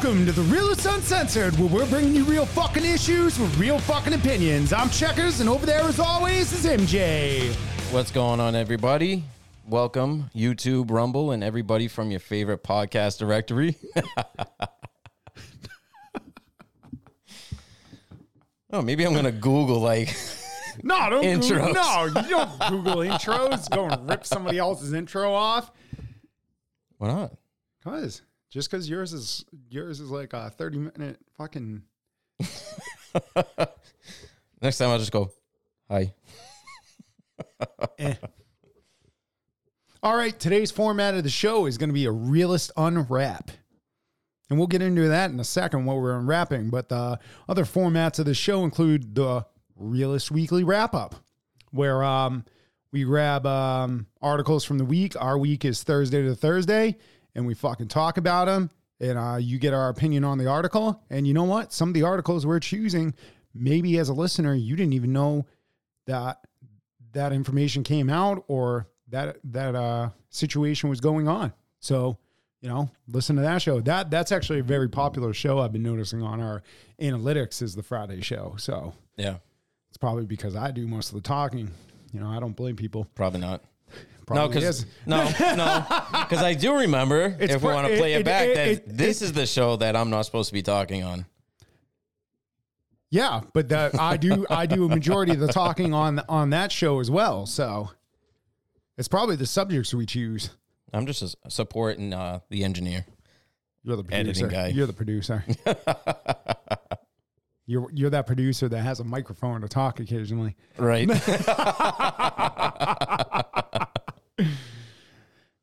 Welcome to the Realist Uncensored, where we're bringing you real fucking issues with real fucking opinions. I'm Checkers, and over there, as always, is MJ. What's going on, everybody? Welcome, YouTube, Rumble, and everybody from your favorite podcast directory. oh, maybe I'm gonna Google like No, don't Intros. Google, no, you don't Google intros. Go and rip somebody else's intro off. why not? Cause just because yours is yours is like a thirty minute fucking. Next time I'll just go, hi. Eh. All right, today's format of the show is going to be a realist unwrap. And we'll get into that in a second while we're unwrapping. But the other formats of the show include the Realist Weekly Wrap Up, where um, we grab um, articles from the week. Our week is Thursday to Thursday, and we fucking talk about them. And uh, you get our opinion on the article. And you know what? Some of the articles we're choosing, maybe as a listener, you didn't even know that that information came out or that that uh situation was going on. So, you know, listen to that show. That that's actually a very popular show I've been noticing on our analytics is the Friday show. So, Yeah, it's probably because I do most of the talking. You know, I don't blame people. probably not. Probably no, because no, no, because I do remember. It's if we want to play it, it- back, it- that it- this is the show that I'm not supposed to be talking on. Yeah, but that I do I do a majority of the talking on on that show as well. So, it's probably the subjects we choose. I'm just supporting uh, the engineer. You're the Editing producer. guy. You're the producer. you're you're that producer that has a microphone to talk occasionally. Right.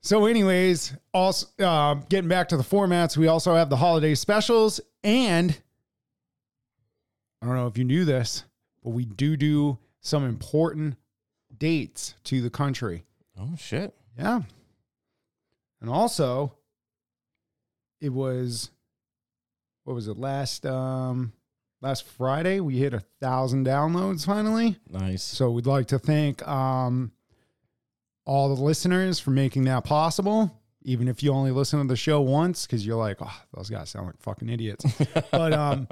So, anyways, also uh, getting back to the formats, we also have the holiday specials, and I don't know if you knew this, but we do do some important dates to the country. oh shit. Yeah, and also it was what was it last um last Friday? We hit a thousand downloads finally. Nice. So we'd like to thank um, all the listeners for making that possible. Even if you only listen to the show once, because you're like, oh, those guys sound like fucking idiots. but um,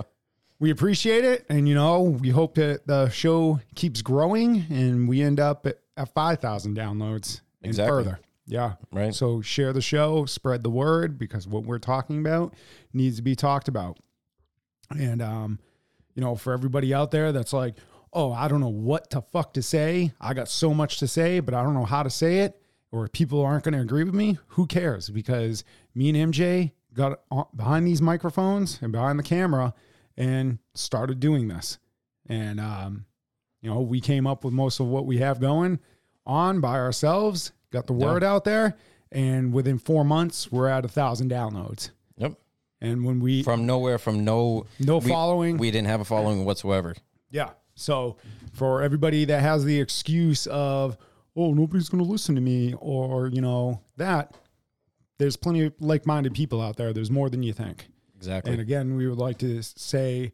we appreciate it, and you know, we hope that the show keeps growing, and we end up at, at five thousand downloads and Exactly. further. Yeah. Right. So share the show, spread the word, because what we're talking about needs to be talked about. And um, you know, for everybody out there that's like, oh, I don't know what the fuck to say. I got so much to say, but I don't know how to say it, or people aren't going to agree with me. Who cares? Because me and MJ got behind these microphones and behind the camera and started doing this. And um, you know, we came up with most of what we have going on by ourselves, got the word out there, and within four months, we're at a thousand downloads. Yep. And when we From nowhere, from no no we- following, We didn't have a following whatsoever. yeah. So for everybody that has the excuse of, oh, nobody's going to listen to me, or you know that, there's plenty of like-minded people out there. There's more than you think. Exactly. And again, we would like to say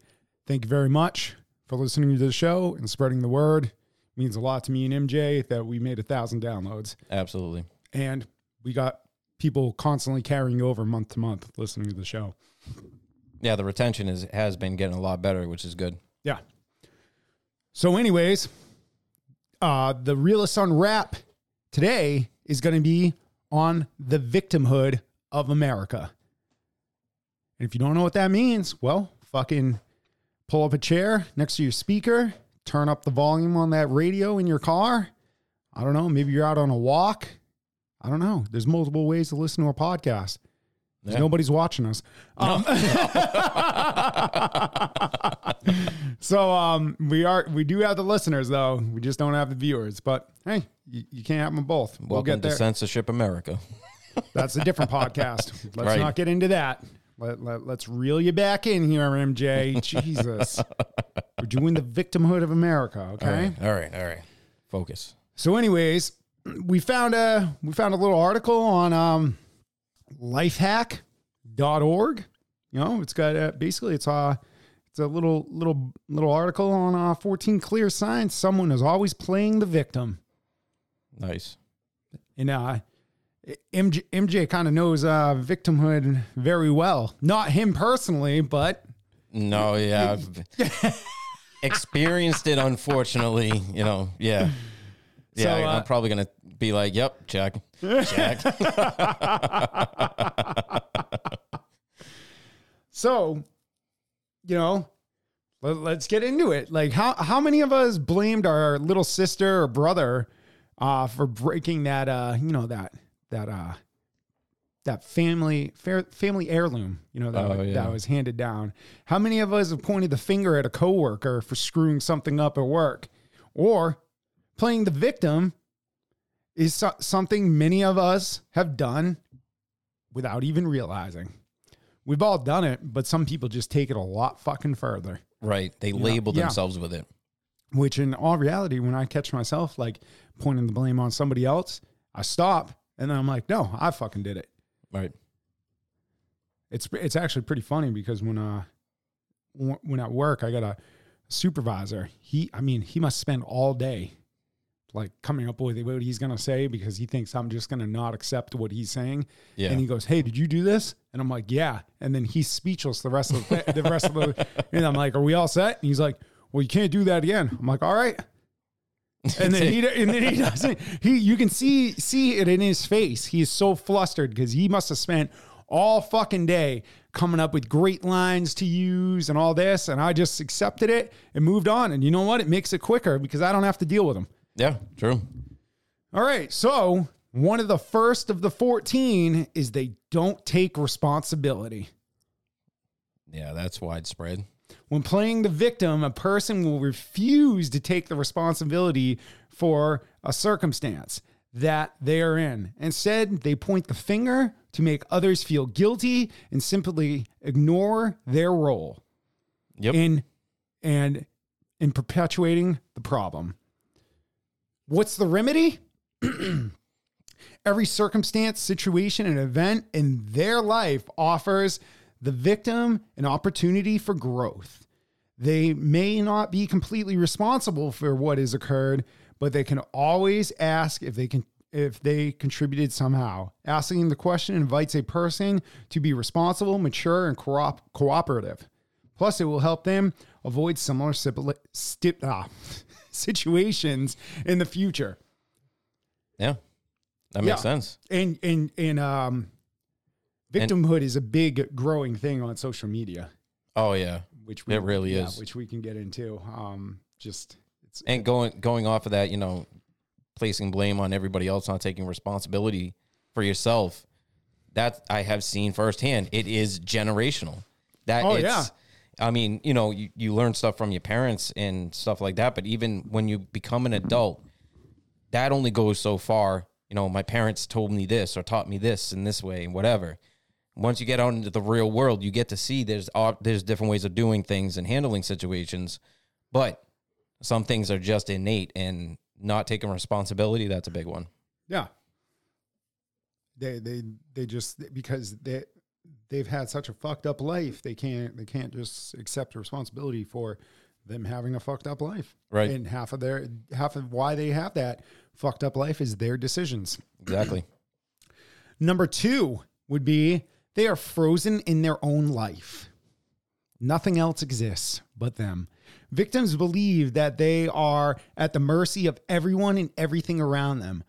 thank you very much for listening to the show and spreading the word. It means a lot to me and MJ that we made a thousand downloads, Absolutely. and we got people constantly carrying over month to month listening to the show. Yeah, the retention is has been getting a lot better, which is good. Yeah. So, anyways, uh, the realist unwrap today is going to be on the victimhood of America. And if you don't know what that means, well, fucking pull up a chair next to your speaker, turn up the volume on that radio in your car. I don't know. Maybe you're out on a walk. I don't know. There's multiple ways to listen to a podcast. Yeah. Nobody's watching us. Um, so um, we are we do have the listeners though. We just don't have the viewers. But hey, you, you can't have them both. We'll Welcome get to there. Censorship America. That's a different podcast. Let's Right. not get into that. Let, let, let's reel you back in here, MJ. Jesus. We're doing the victimhood of America, okay? All right. All right. Focus. So, anyways, we found a we found a little article on um, lifehack.org. You know, it's got uh, basically it's a it's a little little little article on uh, 14 clear signs someone is always playing the victim. Nice. And uh, MJ, MJ kind of knows uh, victimhood very well. Not him personally, but No, yeah. I've experienced it, unfortunately. You know, yeah. Yeah, So, uh, I'm probably going to be like, yep, check. Check. so, you know, let, let's get into it. Like, how how many of us blamed our little sister or brother uh, for breaking that uh, you know that that uh, that family fair, family heirloom, you know that Oh, yeah. that was handed down. How many of us have pointed the finger at a coworker for screwing something up at work, or playing the victim? Is so- something many of us have done without even realizing. We've all done it, but some people just take it a lot fucking further. right. They label yeah. themselves with it. Which, in all reality, when I catch myself like pointing the blame on somebody else, I stop and then I'm like, no, I fucking did it. Right. It's it's actually pretty funny because when uh when at work I got a supervisor, he I mean he must spend all day like coming up with what he's gonna say because he thinks I'm just gonna not accept what he's saying. Yeah. And he goes, "Hey, did you do this?" And I'm like, "Yeah." And then he's speechless the rest of the, the rest of the. And I'm like, "Are we all set?" And he's like, "Well, you can't do that again." I'm like, "All right." And then he and then he doesn't. He you can see see it in his face. He is so flustered because he must have spent all fucking day coming up with great lines to use and all this. And I just accepted it and moved on. And you know what? It makes it quicker because I don't have to deal with him. Yeah, true. All right. So one of the first of the 14 is they don't take responsibility. Yeah, that's widespread. When playing the victim, a person will refuse to take the responsibility for a circumstance that they are in. Instead, they point the finger to make others feel guilty and simply ignore their role Yep. in and in perpetuating the problem. What's the remedy? Every circumstance, situation, and event in their life offers the victim an opportunity for growth. They may not be completely responsible for what has occurred, but they can always ask if they can if they contributed somehow. Asking the question invites a person to be responsible, mature, and coop- cooperative. Plus, it will help them avoid similar sibili- sti- ah, situations in the future. yeah. That makes Yeah. sense. And and and um, victimhood is a big growing thing on social media, Oh yeah. which we, It really yeah, is. which we can get into. Um, just it's And going going off of that, you know, placing blame on everybody else, not taking responsibility for yourself. That I have seen firsthand. It is generational. That Oh, it's, yeah. I mean, you know, you, you learn stuff from your parents and stuff like that, but even when you become an adult, that only goes so far. You know, my parents told me this or taught me this in this way and whatever. Once you get out into the real world, you get to see there's uh, there's different ways of doing things and handling situations, but some things are just innate and not taking responsibility. That's a big one. yeah. They they they just because they they've had such a fucked up life, they can't they can't just accept responsibility for them having a fucked up life. Right. And half of their half of why they have that fucked up life is their decisions. Exactly. Number two would be they are frozen in their own life. Nothing else exists but them. Victims believe that they are at the mercy of everyone and everything around them.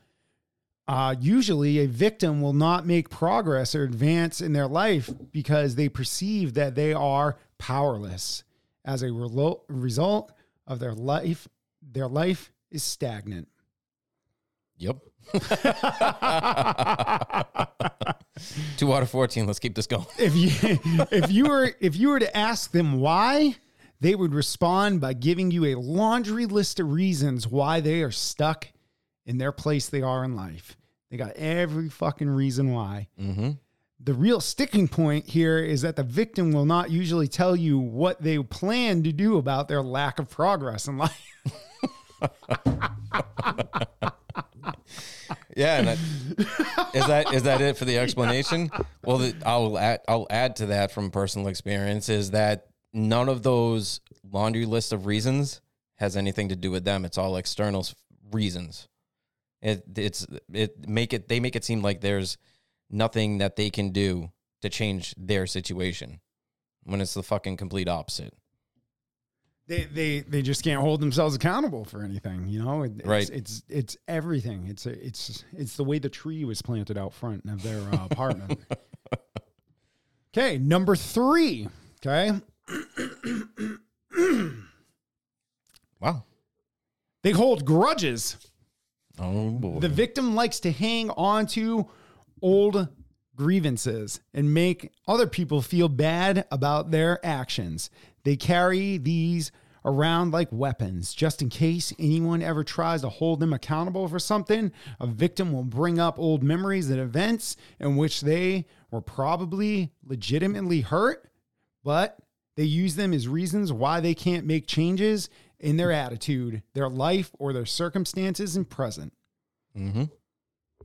Uh, usually, a victim will not make progress or advance in their life because they perceive that they are powerless. As a relo- result of their life, their life is stagnant. Yep. Two out of fourteen. Let's keep this going. if you if you were if you were to ask them why, they would respond by giving you a laundry list of reasons why they are stuck in their place they are in life. They got every fucking reason why. Mm-hmm. The real sticking point here is that the victim will not usually tell you what they plan to do about their lack of progress in life. Yeah, and that, is that is that it for the explanation? Well, the, I'll add I'll add to that from personal experience is that none of those laundry list of reasons has anything to do with them. It's all external reasons. It it's it make it they make it seem like there's nothing that they can do to change their situation when it's the fucking complete opposite. They, they they just can't hold themselves accountable for anything, you know. It- It's, Right. It's it's everything. It's a, it's it's the way the tree was planted out front of their uh, apartment. okay, number three. Okay, Wow. they hold grudges. Oh boy. The victim likes to hang on to old grievances and make other people feel bad about their actions. They carry these around like weapons just in case anyone ever tries to hold them accountable for something. A victim will bring up old memories and events in which they were probably legitimately hurt, but they use them as reasons why they can't make changes in their attitude, their life, or their circumstances in present. mm-hmm.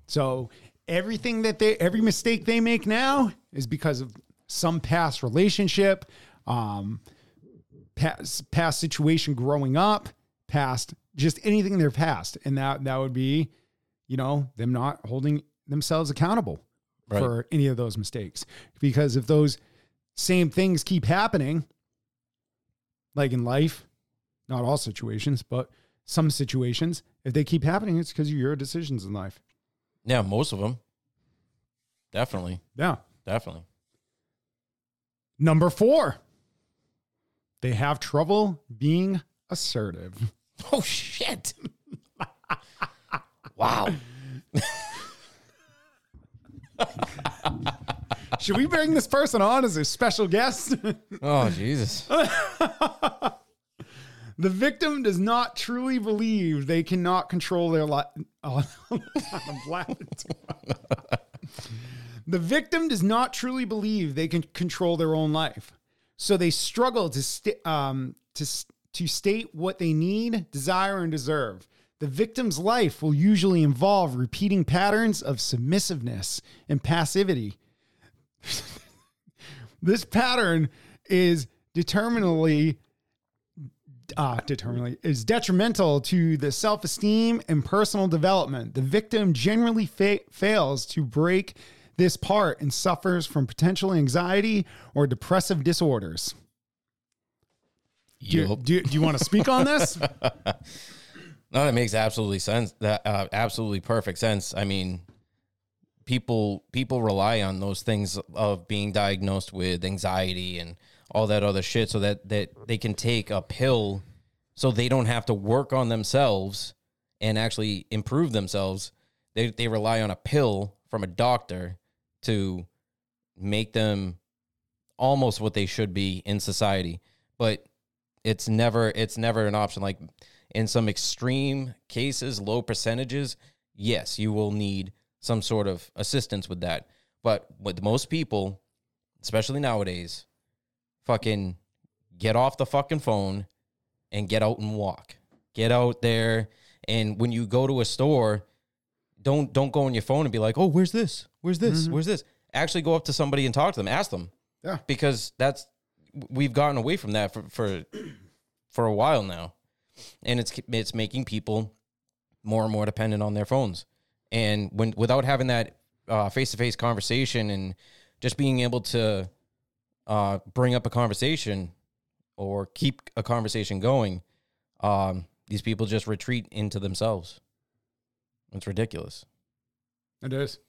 So everything that they, every mistake they make now is because of some past relationship, um, past past situation growing up, past just anything in their past, and that that would be, you know, them not holding themselves accountable Right. for any of those mistakes. Because if those same things keep happening, like in life, not all situations, but some situations, if they keep happening, it's because of your decisions in life. Yeah, most of them. Definitely. Yeah. Definitely. Number four, they have trouble being assertive. Oh shit. wow. Should we bring this person on as a special guest? Oh Jesus. the victim does not truly believe they cannot control their life. Oh, the victim does not truly believe they can control their own life, so they struggle to st- um, to to state what they need, desire, and deserve. The victim's life will usually involve repeating patterns of submissiveness and passivity. this pattern is determinately uh, determinately is detrimental to the self-esteem and personal development. The victim generally fa- fails to break this part and suffers from potential anxiety or depressive disorders. Do, you- do, do you want to speak on this? No, that makes absolutely sense. That uh, absolutely perfect sense. I mean, people people rely on those things of being diagnosed with anxiety and all that other shit, so that that they can take a pill, so they don't have to work on themselves and actually improve themselves. They they rely on a pill from a doctor to make them almost what they should be in society, but it's never it's never an option. Like in some extreme cases low percentages yes you will need some sort of assistance with that. But with most people especially nowadays fucking get off the fucking phone and get out and walk. Get out there. And when you go to a store don't don't go on your phone and be like oh where's this? Where's this? Mm-hmm. Where's this? Actually go up to somebody and talk to them. Ask them. Yeah. because that's we've gotten away from that for for for a while now, and it's it's making people more and more dependent on their phones. And when without having that face to face conversation and just being able to uh, bring up a conversation or keep a conversation going, um, these people just retreat into themselves. It's ridiculous. It is.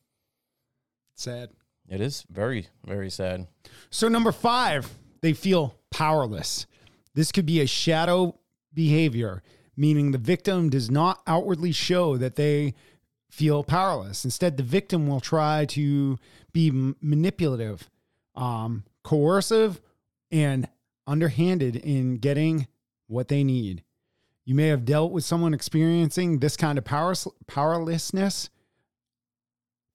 Sad. It is very very sad. So, number five, they feel powerless. This could be a shadow behavior, meaning the victim does not outwardly show that they feel powerless. Instead, the victim will try to be manipulative, um, coercive, and underhanded in getting what they need. You may have dealt with someone experiencing this kind of power, powerlessness.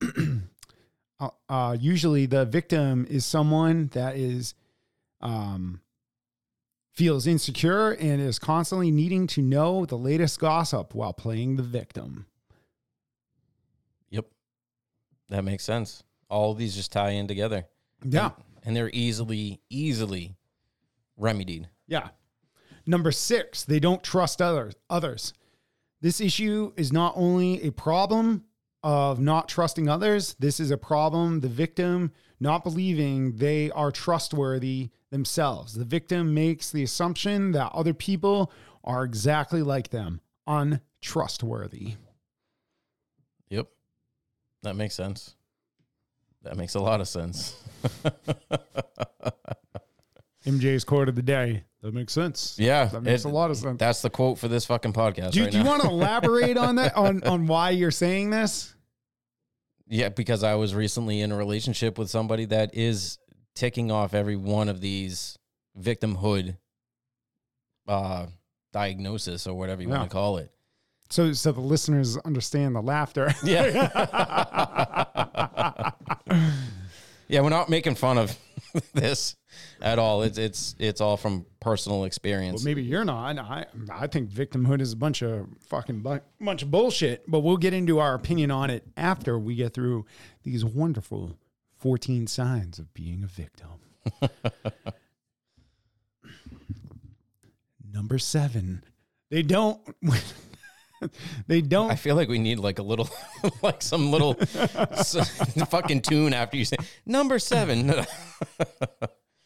uh, uh, usually, the victim is someone that is um, feels insecure and is constantly needing to know the latest gossip while playing the victim. Yep, that makes sense. All of these just tie in together. Yeah. And they're easily easily remedied. Yeah. Number six, they don't trust others. Others. This issue is not only a problem of not trusting others, this is a problem the victim not believing they are trustworthy themselves. The victim makes the assumption that other people are exactly like them, untrustworthy. Yep. That makes sense. That makes a lot of sense. MJ's quote of the day. That makes sense. Yeah. That makes it- a lot of sense. That's the quote for this fucking podcast Do, right do you want to elaborate on that on on why you're saying this? Yeah, because I was recently in a relationship with somebody that is ticking off every one of these victimhood uh diagnosis or whatever you Yeah. want to call it. So so the listeners understand the laughter. Yeah. yeah, we're not making fun of this at all. It's it's it's all from personal experience. Well, maybe you're not. I I think victimhood is a bunch of fucking bu- bunch of bullshit. But we'll get into our opinion on it after we get through these wonderful 14 signs of being a victim. Number seven, they don't. they don't. I feel like we need like a little, like some little fucking tune after you say number seven.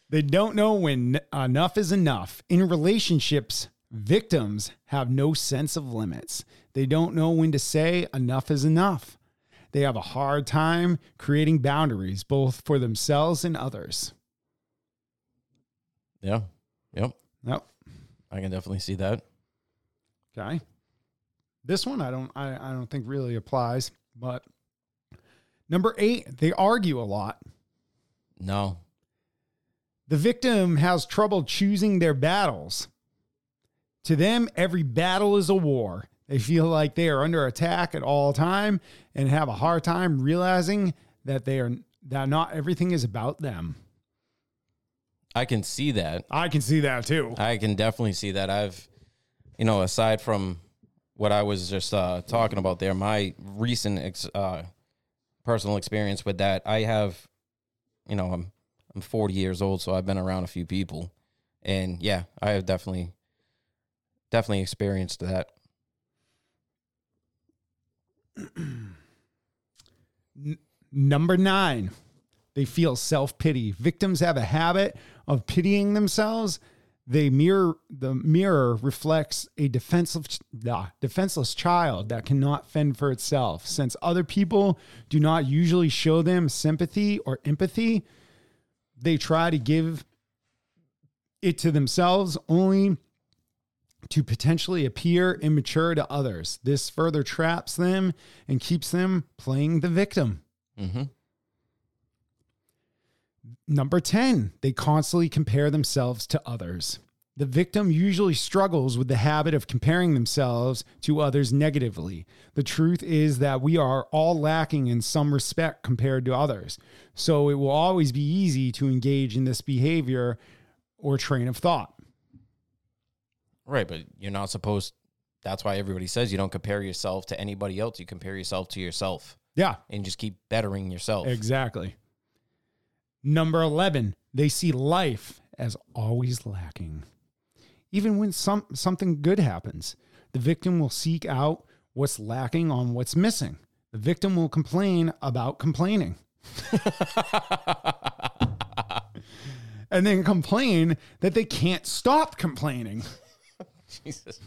They don't know when enough is enough. In relationships, victims have no sense of limits. They don't know when to say enough is enough. They have a hard time creating boundaries, both for themselves and others. yeah, yep, Yep. I can definitely see that. Okay. This one I don't I, I don't think really applies, but number eight, they argue a lot. No, The victim has trouble choosing their battles. To them, every battle is a war. They feel like they are under attack at all time and have a hard time realizing that they are that not everything is about them. I can see that. I can see that too. I can definitely see that. I've, you know, aside from what I was just uh, talking about there, my recent ex- uh, personal experience with that, I have, you know, I'm I'm 40 years old, so I've been around a few people, and yeah, I have definitely, definitely experienced that. Number nine, they feel self pity. Victims have a habit of pitying themselves. They mirror the mirror reflects a defenseless, defenseless child that cannot fend for itself. Since other people do not usually show them sympathy or empathy, they try to give it to themselves only to potentially appear immature to others. This further traps them and keeps them playing the victim. Mm-hmm. Number 10, they constantly compare themselves to others. The victim usually struggles with the habit of comparing themselves to others negatively. The truth is that we are all lacking in some respect compared to others. So it will always be easy to engage in this behavior or train of thought. Right, but you're not supposed. That's why everybody says you don't compare yourself to anybody else. You compare yourself to yourself, Yeah, and just keep bettering yourself. exactly. Number 11, they see life as always lacking. Even when some something good happens, the victim will seek out what's lacking on what's missing. The victim will complain about complaining. and then complain that they can't stop complaining. Jesus.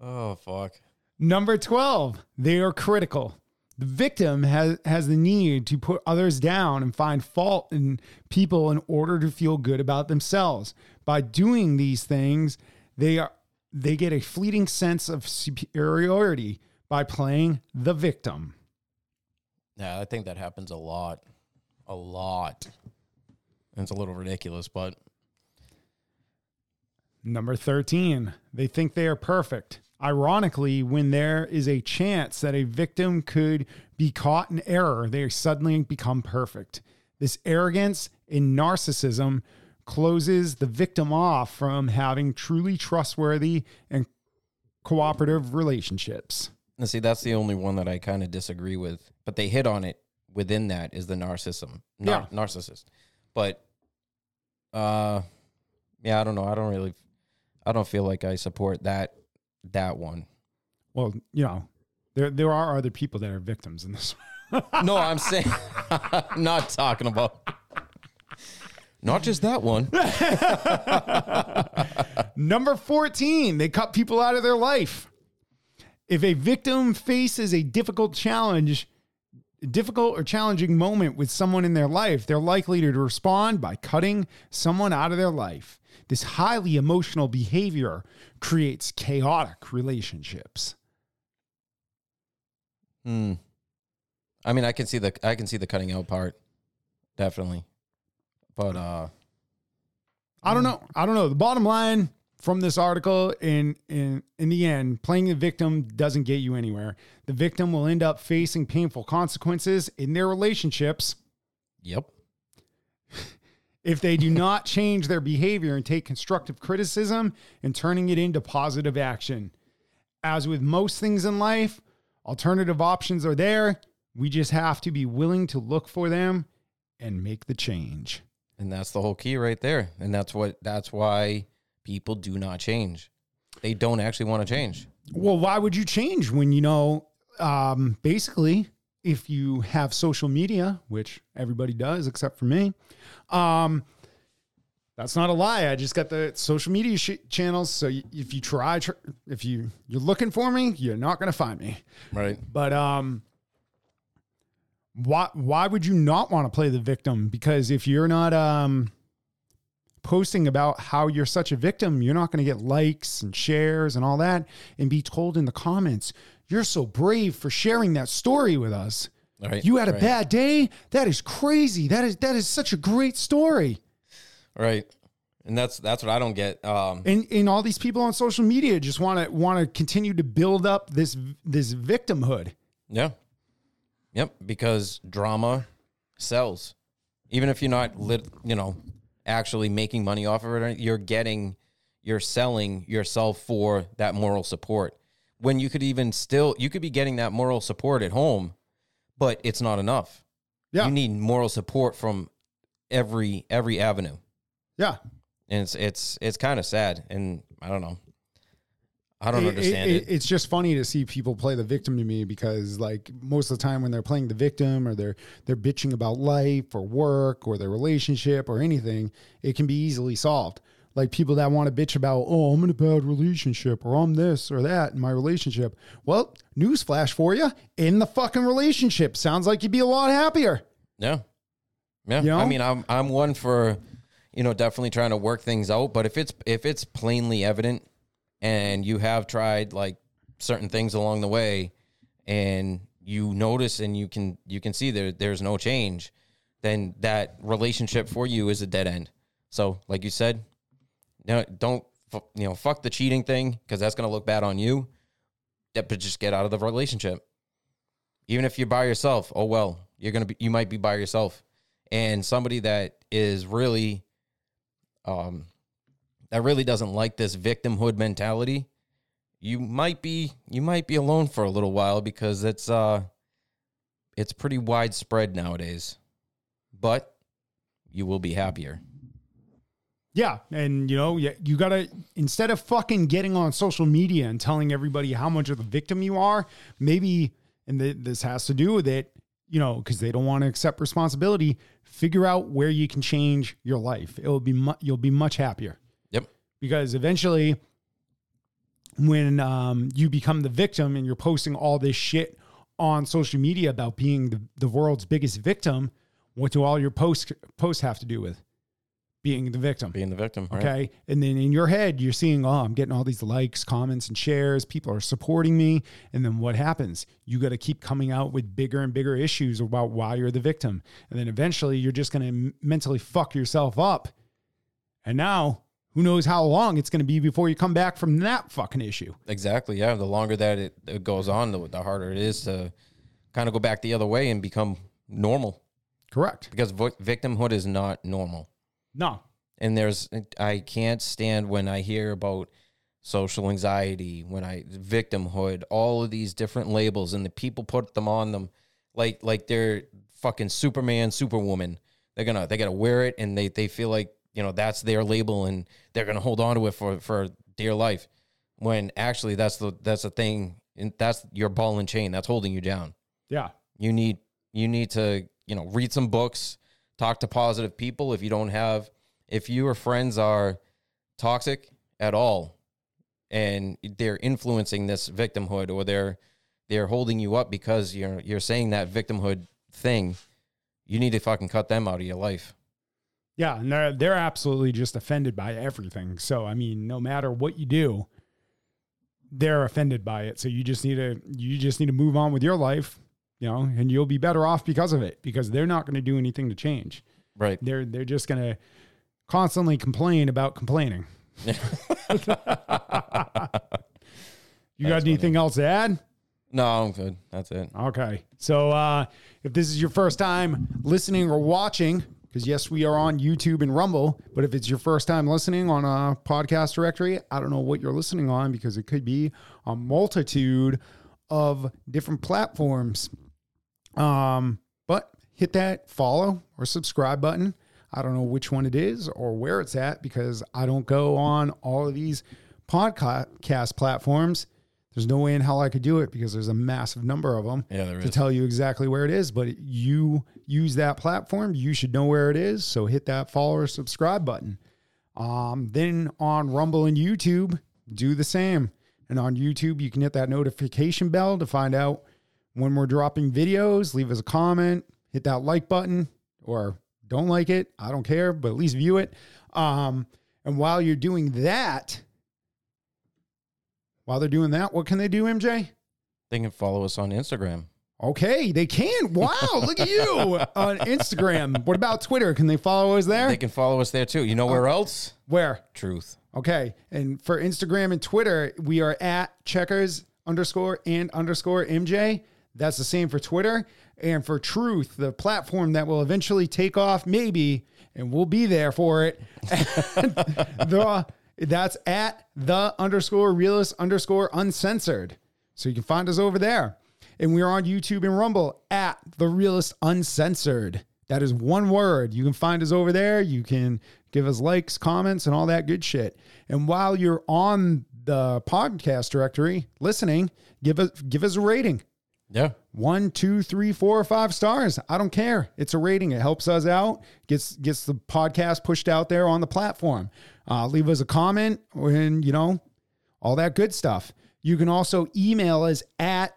Oh fuck. Number 12, they are critical. The victim has, has the need to put others down and find fault in people in order to feel good about themselves. By doing these things, they are they get a fleeting sense of superiority by playing the victim. Yeah, I think that happens a lot. A lot. And it's a little ridiculous, but Number 13, they think they are perfect. Ironically, when there is a chance that a victim could be caught in error, they suddenly become perfect. This arrogance and narcissism closes the victim off from having truly trustworthy and cooperative relationships. and see that's the only one that I kind of disagree with. But they hit on it within that is the narcissism. Nar- narcissist. But uh yeah, I don't know. I don't really I don't feel like I support that that one. Well, you know, there there are other people that are victims in this. No, I'm saying, I'm not talking about. Not just that one. Number 14, they cut people out of their life. If a victim faces a difficult challenge, difficult or challenging moment with someone in their life, they're likely to respond by cutting someone out of their life. This highly emotional behavior creates chaotic relationships. Hmm. I mean, I can see the I can see the cutting out part, definitely. But uh, I don't know. I don't know. The bottom line from this article in in in the end, playing the victim doesn't get you anywhere. The victim will end up facing painful consequences in their relationships yep. if they do not change their behavior and take constructive criticism and turning it into positive action. As with most things in life, alternative options are there. We just have to be willing to look for them and make the change. And that's the whole key right there. And that's what that's why people do not change. They don't actually want to change. Well, why would you change when you know, um, basically, if you have social media, which everybody does except for me, um, that's not a lie. I just got the social media sh- channels. So y- if you try, tr- if you you're looking for me, you're not going to find me. Right. But um, why why would you not want to play the victim? Because if you're not um posting about how you're such a victim, you're not going to get likes and shares and all that, and be told in the comments, "You're so brave for sharing that story with us. Right. You had a right. bad day. That is crazy. That is that is such a great story." Right. And that's that's what I don't get. Um And and all these people on social media just want to want to continue to build up this this victimhood. Yeah. Yep. Because drama sells. Even if you're not lit, you know, actually making money off of it, you're getting, you're selling yourself for that moral support. When you could even still, you could be getting that moral support at home, but it's not enough. Yeah. You need moral support from every every avenue, Yeah. and it's it's it's kind of sad. And I don't know. I don't It- understand it- it. It's just funny to see people play the victim to me because, like, most of the time when they're playing the victim or they're they're bitching about life or work or their relationship or anything, it can be easily solved. Like people that want to bitch about, oh, I'm in a bad relationship or I'm this or that in my relationship. Well, newsflash for you: in the fucking relationship, sounds like you'd be a lot happier. Yeah. Yeah. You know? I mean, I'm I'm one for, you know, definitely trying to work things out. But if it's if it's plainly evident and you have tried like certain things along the way and you notice and you can you can see there there's no change, then that relationship for you is a dead end. So, like you said, no, don't you know, fuck the cheating thing because that's gonna look bad on you. But just get out of the relationship even if you're by yourself, oh well, you're gonna be you might be by yourself. And somebody that is really um that really doesn't like this victimhood mentality, you might be you might be alone for a little while because it's uh it's pretty widespread nowadays. But you will be happier. Yeah, and you know, you gotta instead of fucking getting on social media and telling everybody how much of a victim you are, maybe, and th- this has to do with it, you know, because they don't want to accept responsibility. Figure out where you can change your life. It will be mu- you'll be much happier. Because eventually, when um, you become the victim and you're posting all this shit on social media about being the, the world's biggest victim, what do all your posts posts have to do with being the victim? Being the victim. right? Okay. And then in your head, you're seeing, oh, I'm getting all these likes, comments, and shares. People are supporting me. And then what happens? You got to keep coming out with bigger and bigger issues about why you're the victim. And then eventually you're just going to mentally fuck yourself up. And now, who knows how long it's going to be before you come back from that fucking issue. Exactly. Yeah. The longer that it, it goes on, the, the harder it is to kind of go back the other way and become normal Correct. because vo- victimhood is not normal. No. and there's I can't stand when I hear about social anxiety, when I victimhood, all of these different labels and the people put them on them like like they're fucking Superman, Superwoman. They're gonna they gotta wear it and they they feel like, you know, that's their label and they're gonna hold on to it for for dear life. when actually that's the that's the thing and that's your ball and chain that's holding you down. Yeah. You need you need to, you know, read some books, talk to positive people if you don't have if your friends are toxic at all and they're influencing this victimhood or they're they're holding you up because you're you're saying that victimhood thing, you need to fucking cut them out of your life. Yeah, and they're they're absolutely just offended by everything. So I mean, no matter what you do, they're offended by it. So you just need to you just need to move on with your life, you know, and you'll be better off because of it because they're not going to do anything to change. Right. They're they're just going to constantly complain about complaining. you got anything else to add? No, I'm good. That's it. Okay. So uh, if this is your first time listening or watching, because yes, we are on YouTube and Rumble, but if it's your first time listening on a podcast directory, I don't know what you're listening on because it could be a multitude of different platforms. Um, but hit that follow or subscribe button. I don't know which one it is or where it's at because I don't go on all of these podcast platforms. There's no way in hell I could do it because there's a massive number of them Yeah, to is. tell you exactly where it is. But you use that platform, you should know where it is. So hit that follow or subscribe button. Um, then on Rumble and YouTube, do the same. And on YouTube, you can hit that notification bell to find out when we're dropping videos. Leave us a comment, hit that like button, or don't like it. I don't care, but at least view it. Um, and while you're doing that, while they're doing that, what can they do, MJ? They can follow us on Instagram. Okay, they can. Wow, look at you on Instagram. What about Twitter? Can they follow us there? They can follow us there too. You know where uh, else? Where? Truth. Okay. And for Instagram and Twitter, we are at checkers underscore and underscore MJ. That's the same for Twitter. And for Truth, the platform that will eventually take off, maybe, and we'll be there for it. the, that's at the underscore realist underscore uncensored. So you can find us over there. And we're on YouTube and Rumble at the realist uncensored. That is one word. You can find us over there. You can give us likes, comments, and all that good shit. And while you're on the podcast directory listening, give us give us a rating. Yeah. One, two, three, four, or five stars. I don't care. It's a rating. It helps us out. Gets gets the podcast pushed out there on the platform. Uh, leave us a comment and you know all that good stuff. You can also email us at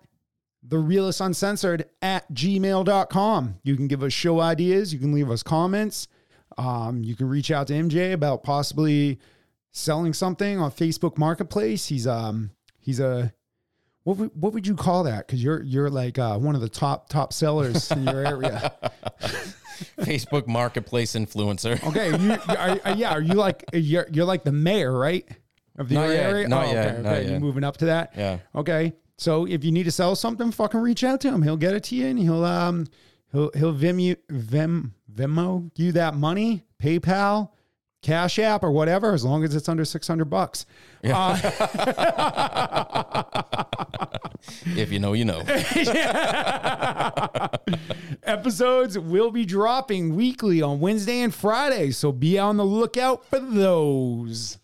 the realist uncensored at gmail.com. You can give us show ideas. You can leave us comments. Um, you can reach out to MJ about possibly selling something on Facebook Marketplace. He's um he's a what would, what would you call that? Because you're you're like uh, one of the top top sellers in your area. Facebook Marketplace influencer. Okay, you are, are- yeah. Are you like you're you're like the mayor, right? Of the Not yet, area? not oh, yet, okay, not okay. You're moving up to that. Yeah. Okay. So if you need to sell something, fucking reach out to him. He'll get it to you, and he'll um he'll he'll Vim you Vim Venmo you that money, PayPal, Cash App, or whatever, as long as it's under six hundred bucks. Uh, If you know, you know. Episodes will be dropping weekly on Wednesday and Friday, so be on the lookout for those.